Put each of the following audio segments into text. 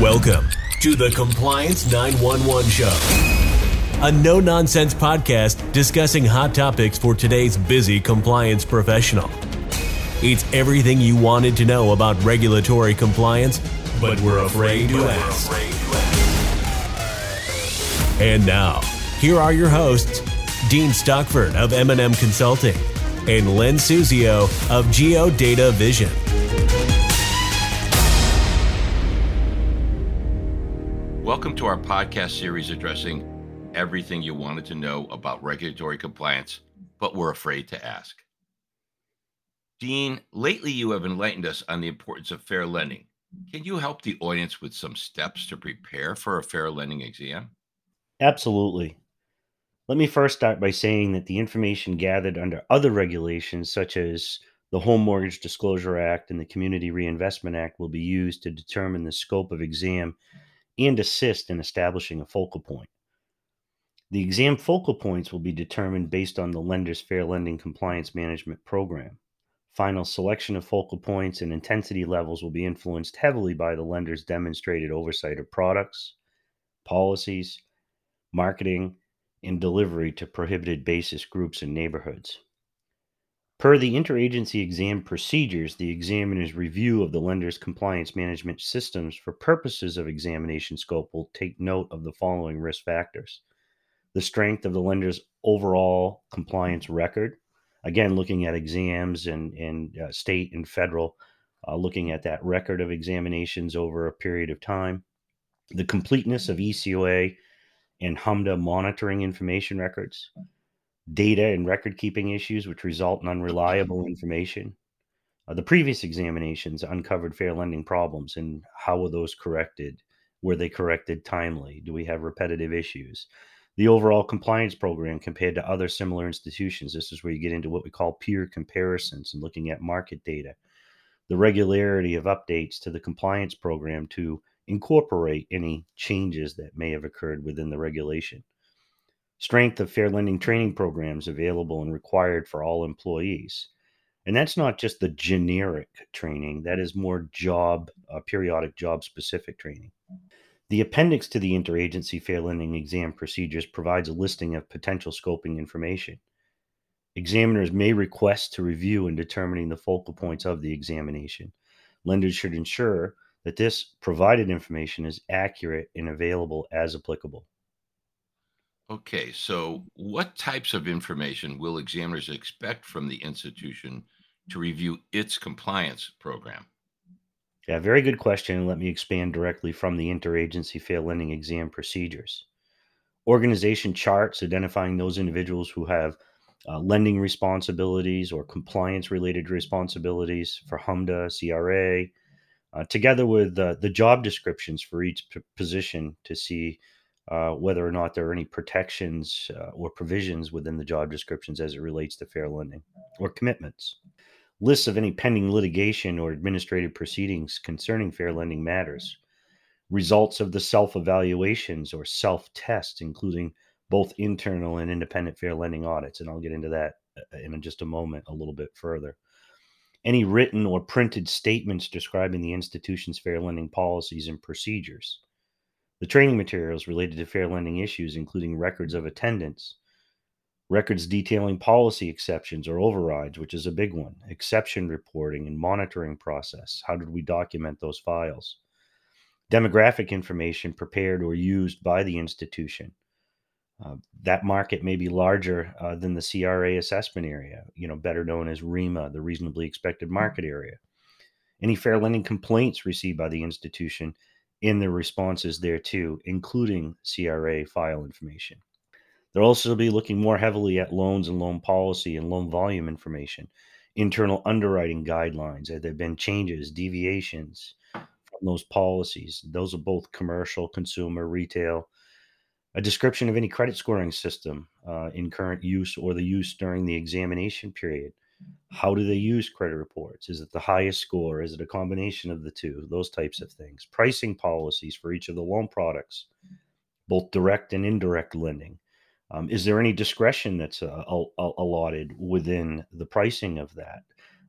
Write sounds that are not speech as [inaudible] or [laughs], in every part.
Welcome to the Compliance 911 Show, a no nonsense podcast discussing hot topics for today's busy compliance professional. It's everything you wanted to know about regulatory compliance, but we're afraid to ask. And now, here are your hosts, Dean Stockford of M&M Consulting and Len Suzio of GeoDataVision. To our podcast series addressing everything you wanted to know about regulatory compliance, but were afraid to ask. Dean, lately you have enlightened us on the importance of fair lending. Can you help the audience with some steps to prepare for a fair lending exam? Absolutely. Let me first start by saying that the information gathered under other regulations, such as the Home Mortgage Disclosure Act and the Community Reinvestment Act, will be used to determine the scope of exam and assist in establishing a focal point. The exam focal points will be determined based on the lender's fair lending compliance management program. Final selection of focal points and intensity levels will be influenced heavily by the lender's demonstrated oversight of products, policies, marketing, and delivery to prohibited basis groups and neighborhoods. Per the interagency exam procedures, the examiner's review of the lender's compliance management systems for purposes of examination scope will take note of the following risk factors. The strength of the lender's overall compliance record, again, looking at exams and, and uh, state and federal, uh, looking at that record of examinations over a period of time, the completeness of ECOA and HMDA monitoring information records data and record keeping issues which result in unreliable information. Uh, the previous examinations uncovered fair lending problems and how were those corrected? Were they corrected timely? Do we have repetitive issues? The overall compliance program compared to other similar institutions. This is where you get into what we call peer comparisons and looking at market data. The regularity of updates to the compliance program to incorporate any changes that may have occurred within the regulation strength of fair lending training programs available and required for all employees. And that's not just the generic training, that is more job, uh, periodic job specific training. The appendix to the interagency fair lending exam procedures provides a listing of potential scoping information. Examiners may request to review in determining the focal points of the examination. Lenders should ensure that this provided information is accurate and available as applicable. Okay, so what types of information will examiners expect from the institution to review its compliance program? Yeah, very good question. And let me expand directly from the interagency fair lending exam procedures. Organization charts identifying those individuals who have uh, lending responsibilities or compliance related responsibilities for HMDA, CRA, uh, together with uh, the job descriptions for each p- position to see uh, whether or not there are any protections uh, or provisions within the job descriptions as it relates to fair lending or commitments. Lists of any pending litigation or administrative proceedings concerning fair lending matters. Results of the self evaluations or self tests, including both internal and independent fair lending audits. And I'll get into that uh, in just a moment a little bit further. Any written or printed statements describing the institution's fair lending policies and procedures the training materials related to fair lending issues, including records of attendance, records detailing policy exceptions or overrides, which is a big one, exception reporting and monitoring process. How did we document those files? Demographic information prepared or used by the institution. Uh, that market may be larger uh, than the CRA assessment area, you know, better known as REMA, the reasonably expected market area. Any fair lending complaints received by the institution in the responses there too, including CRA file information. They'll also be looking more heavily at loans and loan policy and loan volume information, internal underwriting guidelines. Have there been changes, deviations from those policies? Those are both commercial, consumer, retail. A description of any credit scoring system uh, in current use or the use during the examination period. How do they use credit reports? Is it the highest score? Is it a combination of the two? Those types of things. Pricing policies for each of the loan products, both direct and indirect lending. Um, is there any discretion that's uh, allotted within the pricing of that?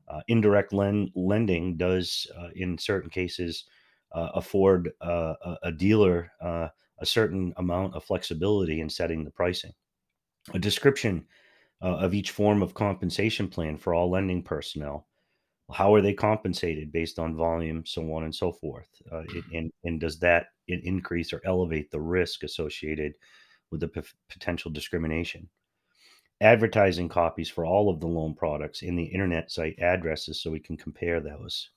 Uh, indirect lend- lending does, uh, in certain cases, uh, afford uh, a, a, dealer uh, a certain amount of flexibility in setting the pricing. A description uh, of each form of compensation plan for all lending personnel. How are they compensated based on volume, so on and so forth? Uh, it, and, and does that increase or elevate the risk associated with the p- potential discrimination? Advertising copies for all of the loan products in the internet site addresses so we can compare those.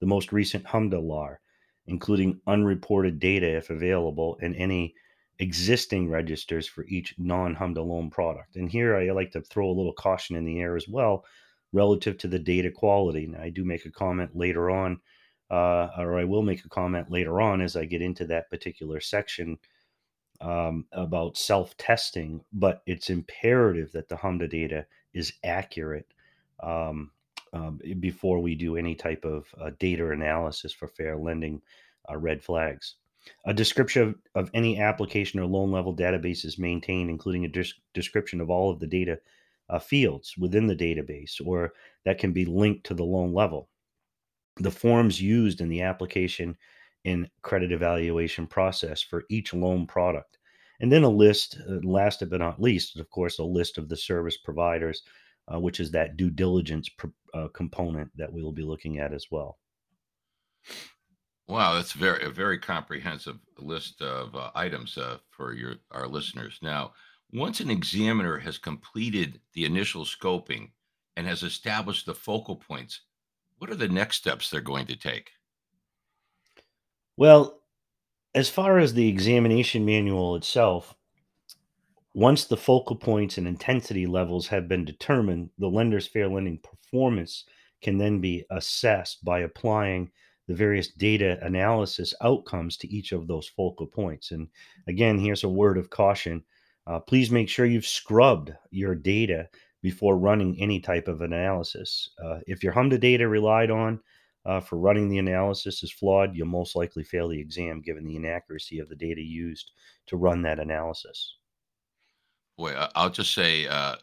The most recent HMDA LAR, including unreported data if available, and any existing registers for each non-HMDA loan product. And here I like to throw a little caution in the air as well relative to the data quality. Now, I do make a comment later on, uh, or I will make a comment later on as I get into that particular section um, about self-testing, but it's imperative that the HMDA data is accurate um, um, before we do any type of uh, data analysis for fair lending uh, red flags. A description of, of, any application or loan level database is maintained, including a description of all of the data uh, fields within the database, or that can be linked to the loan level. The forms used in the application and credit evaluation process for each loan product. And then a list, uh, last but not least, of course, a list of the service providers, uh, which is that due diligence pr- uh, component that we will be looking at as well. Wow, that's very a very comprehensive list of uh, items uh, for your our listeners. Now, once an examiner has completed the initial scoping and has established the focal points, what are the next steps they're going to take? Well, as far as the examination manual itself, once the focal points and intensity levels have been determined, the lender's fair lending performance can then be assessed by applying the various data analysis outcomes to each of those focal points. And again, here's a word of caution. Uh, please make sure you've scrubbed your data before running any type of analysis. Uh, if your HMDA data relied on uh, for running the analysis is flawed, you'll most likely fail the exam given the inaccuracy of the data used to run that analysis. Boy, I'll just say, uh,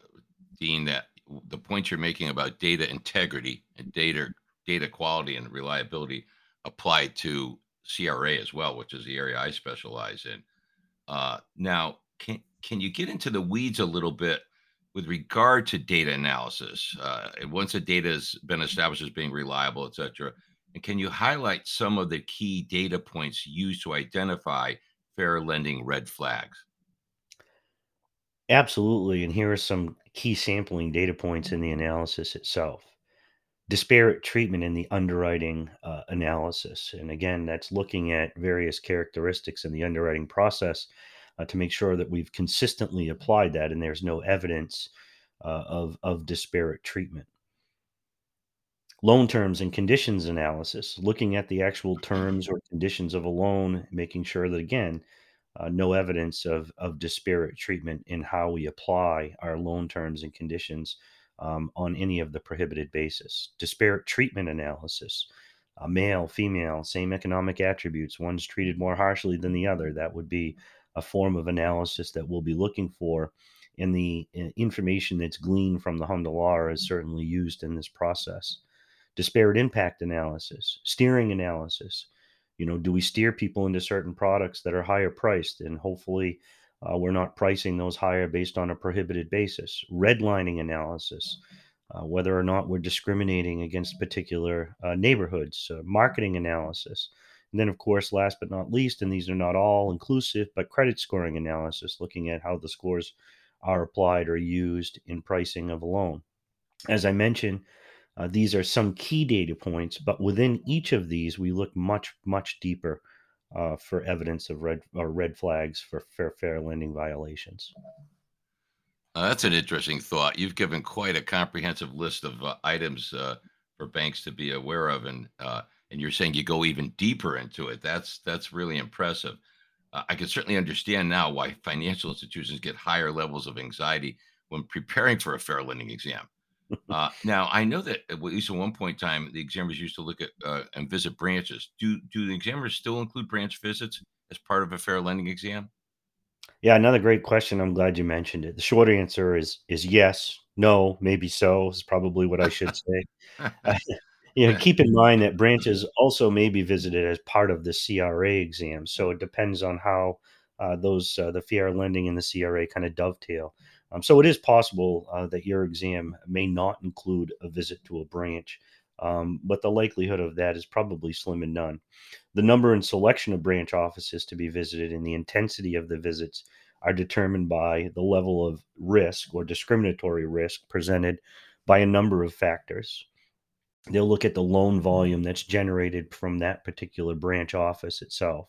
Dean, that the point you're making about data integrity and data data quality and reliability applied to CRA as well, which is the area I specialize in. Uh, now, can can you get into the weeds a little bit with regard to data analysis? Uh, once the data has been established as being reliable, et cetera, and can you highlight some of the key data points used to identify fair lending red flags? Absolutely. And here are some key sampling data points in the analysis itself disparate treatment in the underwriting uh, analysis. And again, that's looking at various characteristics in the underwriting process uh, to make sure that we've consistently applied that and there's no evidence uh, of, of disparate treatment. Loan terms and conditions analysis, looking at the actual terms or conditions of a loan, making sure that, again, uh, no evidence of, of disparate treatment in how we apply our loan terms and conditions um, on any of the prohibited basis. Disparate treatment analysis, uh, male, female, same economic attributes, one's treated more harshly than the other. That would be a form of analysis that we'll be looking for. And the uh, information that's gleaned from the HMDA LAR is certainly used in this process. Disparate impact analysis, steering analysis. You know, do we steer people into certain products that are higher priced and hopefully uh, we're not pricing those higher based on a prohibited basis. Redlining analysis, uh, whether or not we're discriminating against particular uh, neighborhoods, uh, marketing analysis. And then, of course, last but not least, and these are not all inclusive, but credit scoring analysis, looking at how the scores are applied or used in pricing of a loan. As I mentioned, uh, these are some key data points, but within each of these, we look much, much deeper uh, for evidence of red or red flags for fair fair lending violations. Uh, that's an interesting thought. You've given quite a comprehensive list of uh, items uh, for banks to be aware of, and uh, and you're saying you go even deeper into it. That's that's really impressive. Uh, I can certainly understand now why financial institutions get higher levels of anxiety when preparing for a fair lending exam. Uh, now I know that at least at one point in time, the examiners used to look at uh, and visit branches. Do do the examiners still include branch visits as part of a fair lending exam? Yeah, another great question. I'm glad you mentioned it. The short answer is is yes, no, maybe so. Is probably what I should say. [laughs] [laughs] you know, keep in mind that branches [laughs] also may be visited as part of the CRA exam. So it depends on how uh, those uh, the fair lending and the CRA kind of dovetail. Um, so it is possible uh, that your exam may not include a visit to a branch, um, but the likelihood of that is probably slim and none. The number and selection of branch offices to be visited and the intensity of the visits are determined by the level of risk or discriminatory risk presented by a number of factors. They'll look at the loan volume that's generated from that particular branch office itself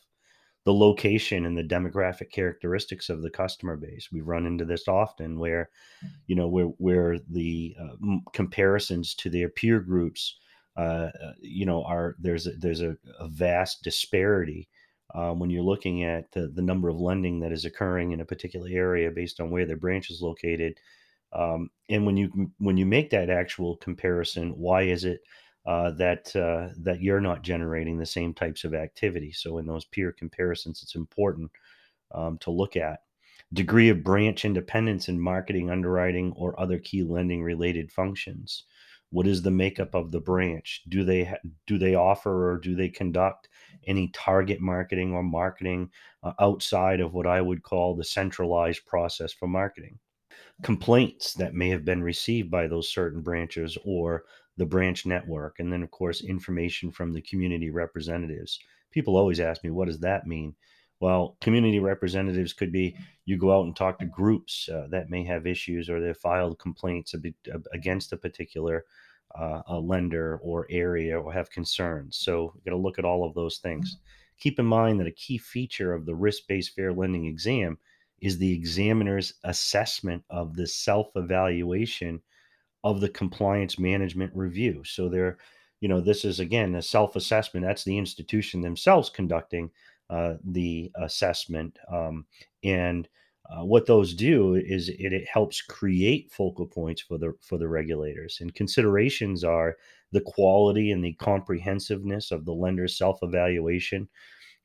the location and the demographic characteristics of the customer base. We run into this often where, you know, where where the uh, comparisons to their peer groups, uh, uh, you know, are there's a, there's a, a vast disparity um, when you're looking at the, the number of lending that is occurring in a particular area based on where their branch is located. Um, and when you when you make that actual comparison, why is it uh, that uh, that you're not generating the same types of activity. So in those peer comparisons, it's important um, to look at degree of branch independence in marketing, underwriting, or other key lending related functions. What is the makeup of the branch? Do they do they offer or do they conduct any target marketing or marketing uh, outside of what I would call the centralized process for marketing? Complaints that may have been received by those certain branches or the branch network, and then, of course, information from the community representatives. People always ask me, what does that mean? Well, community representatives could be you go out and talk to groups uh, that may have issues or they've filed complaints against a particular uh, a lender or area or have concerns. So, you got to look at all of those things. Keep in mind that a key feature of the risk based fair lending exam is the examiner's assessment of the self evaluation of the compliance management review. So they're, you know, this is again a self assessment. That's the institution themselves conducting uh, the assessment. Um, and uh, what those do is it, it helps create focal points for the for the regulators. And considerations are the quality and the comprehensiveness of the lender's self evaluation.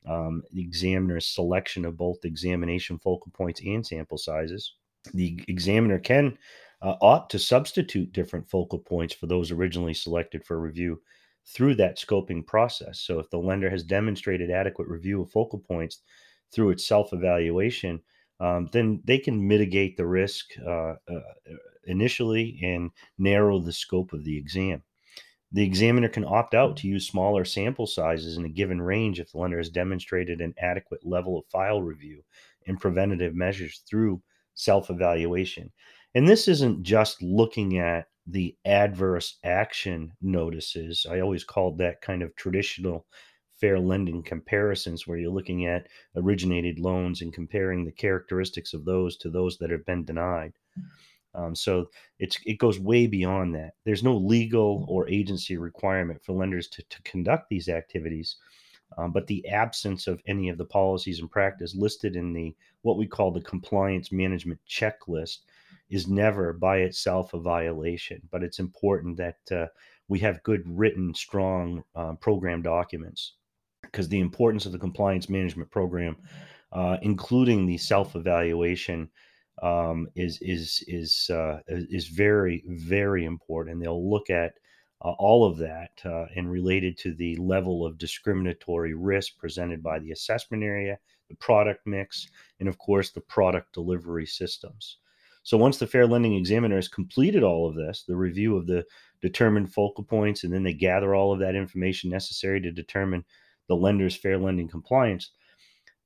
Um, the examiner's selection of both examination focal points and sample sizes. The examiner can uh, ought to substitute different focal points for those originally selected for review through that scoping process. So, if the lender has demonstrated adequate review of focal points through its self evaluation, um, then they can mitigate the risk uh, uh, initially and narrow the scope of the exam. The examiner can opt out to use smaller sample sizes in a given range if the lender has demonstrated an adequate level of file review and preventative measures through self evaluation. And this isn't just looking at the adverse action notices. I always called that kind of traditional fair lending comparisons, where you're looking at originated loans and comparing the characteristics of those to those that have been denied. Um, so it's it goes way beyond that. There's no legal or agency requirement for lenders to, to conduct these activities, um, but the absence of any of the policies and practice listed in the what we call the compliance management checklist is never by itself a violation, but it's important that uh, we have good written, strong uh, program documents because the importance of the compliance management program, uh, including the self evaluation, um, is is is uh, is very very important. They'll look at uh, all of that uh, and related to the level of discriminatory risk presented by the assessment area, the product mix, and of course the product delivery systems. So once the fair lending examiner has completed all of this, the review of the determined focal points, and then they gather all of that information necessary to determine the lender's fair lending compliance,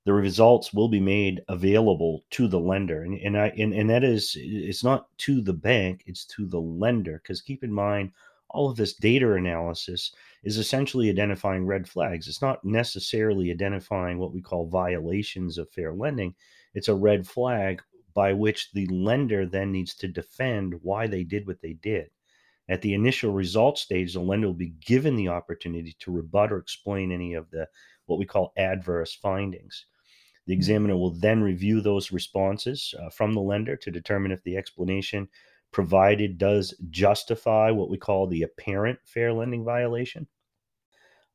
the results will be made available to the lender. And, and I and, and that is it's not to the bank, it's to the lender. Because keep in mind, all of this data analysis is essentially identifying red flags. It's not necessarily identifying what we call violations of fair lending. It's a red flag by which the lender then needs to defend why they did what they did. At the initial result stage, the lender will be given the opportunity to rebut or explain any of the what we call adverse findings. The mm-hmm. examiner will then review those responses uh, from the lender to determine if the explanation provided does justify what we call the apparent fair lending violation.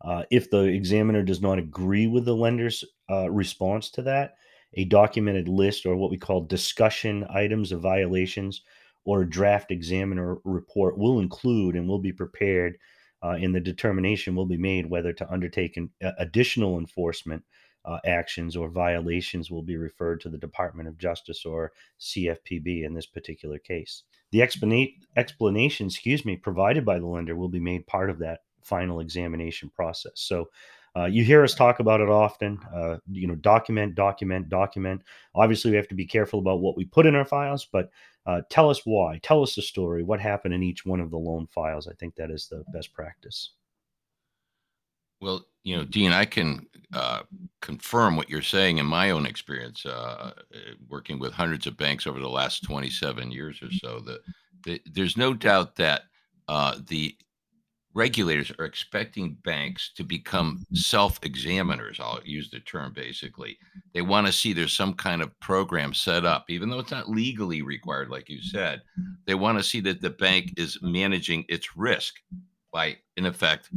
Uh, if the examiner does not agree with the lender's uh, response to that, a documented list or what we call discussion items of violations or a draft examiner report will include and will be prepared uh, and the determination will be made whether to undertake an, uh, additional enforcement uh, actions or violations will be referred to the Department of Justice or CFPB in this particular case. The explanation, explanation, excuse me, provided by the lender will be made part of that final examination process. So uh, you hear us talk about it often. Uh, you know, document, document, document. Obviously, we have to be careful about what we put in our files, but uh, tell us why. Tell us the story. What happened in each one of the loan files? I think that is the best practice. Well, you know, Dean, I can uh, confirm what you're saying in my own experience, uh, working with hundreds of banks over the last 27 years or so. That the, there's no doubt that the regulators are expecting banks to become mm-hmm. self-examiners. I'll use the term basically. They want to see there's some kind of program set up, even though it's not legally required, like you mm-hmm. said. They want to see that the bank is managing its risk by, in effect,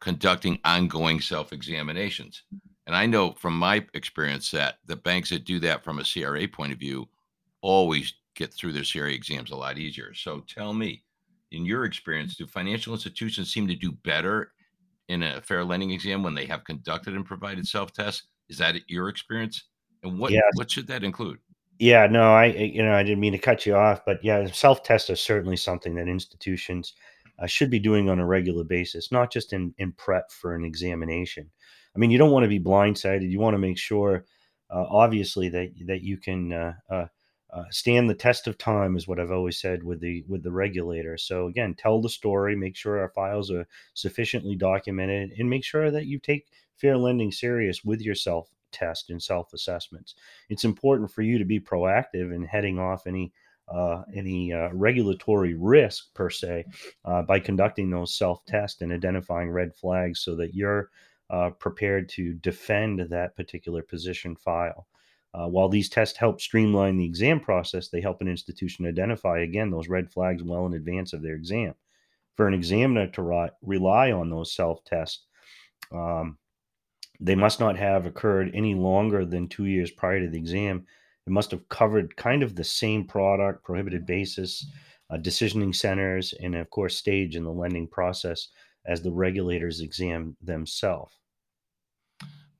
conducting ongoing self examinations. And I know from my experience that the banks that do that from a CRA point of view always get through their CRA exams a lot easier. So tell me, in your experience, do financial institutions seem to do better in a fair lending exam when they have conducted and provided self tests? Is that your experience? And what yes. what should that include? Yeah, no, I you know I didn't mean to cut you off, but yeah, self tests are certainly something that institutions uh, should be doing on a regular basis, not just in, in prep for an examination. I mean, you don't want to be blindsided. You want to make sure, uh, obviously, that that you can uh, uh, stand the test of time, is what I've always said with the with the regulator. So again, tell the story, make sure our files are sufficiently documented, and make sure that you take fair lending serious with your self test and self assessments. It's important for you to be proactive in heading off any uh, any uh, regulatory risk per se uh, by conducting those self tests and identifying red flags so that you're uh, prepared to defend that particular position file. Uh, while these tests help streamline the exam process, they help an institution identify again those red flags well in advance of their exam. For an examiner to rely on those self tests, um, they must not have occurred any longer than two years prior to the exam it must have covered kind of the same product, prohibited basis, uh, decisioning centers, and of course, stage in the lending process as the regulators exam themselves.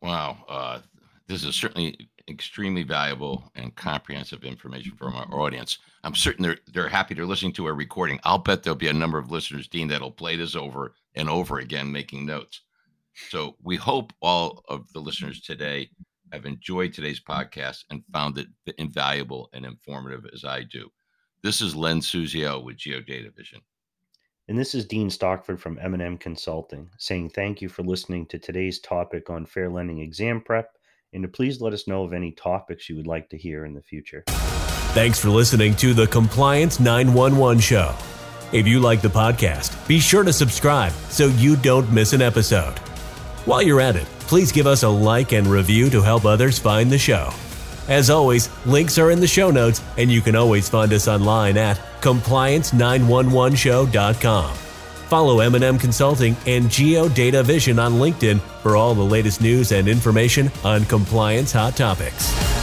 Wow. Uh, this is certainly extremely valuable and comprehensive information from our audience. I'm certain they're they're happy to listen to a recording. I'll bet there'll be a number of listeners, Dean, that'll play this over and over again, making notes. So we hope all of the listeners today have enjoyed today's podcast and found it invaluable and informative as I do. This is Len Suzio with GeoDataVision. And this is Dean Stockford from M&M Consulting saying thank you for listening to today's topic on fair lending exam prep and to please let us know of any topics you would like to hear in the future. Thanks for listening to the Compliance 911 show. If you like the podcast, be sure to subscribe so you don't miss an episode. While you're at it, please give us a like and review to help others find the show. As always, links are in the show notes, and you can always find us online at compliance911show.com. Follow M&M Consulting and GeoDataVision on LinkedIn for all the latest news and information on compliance hot topics.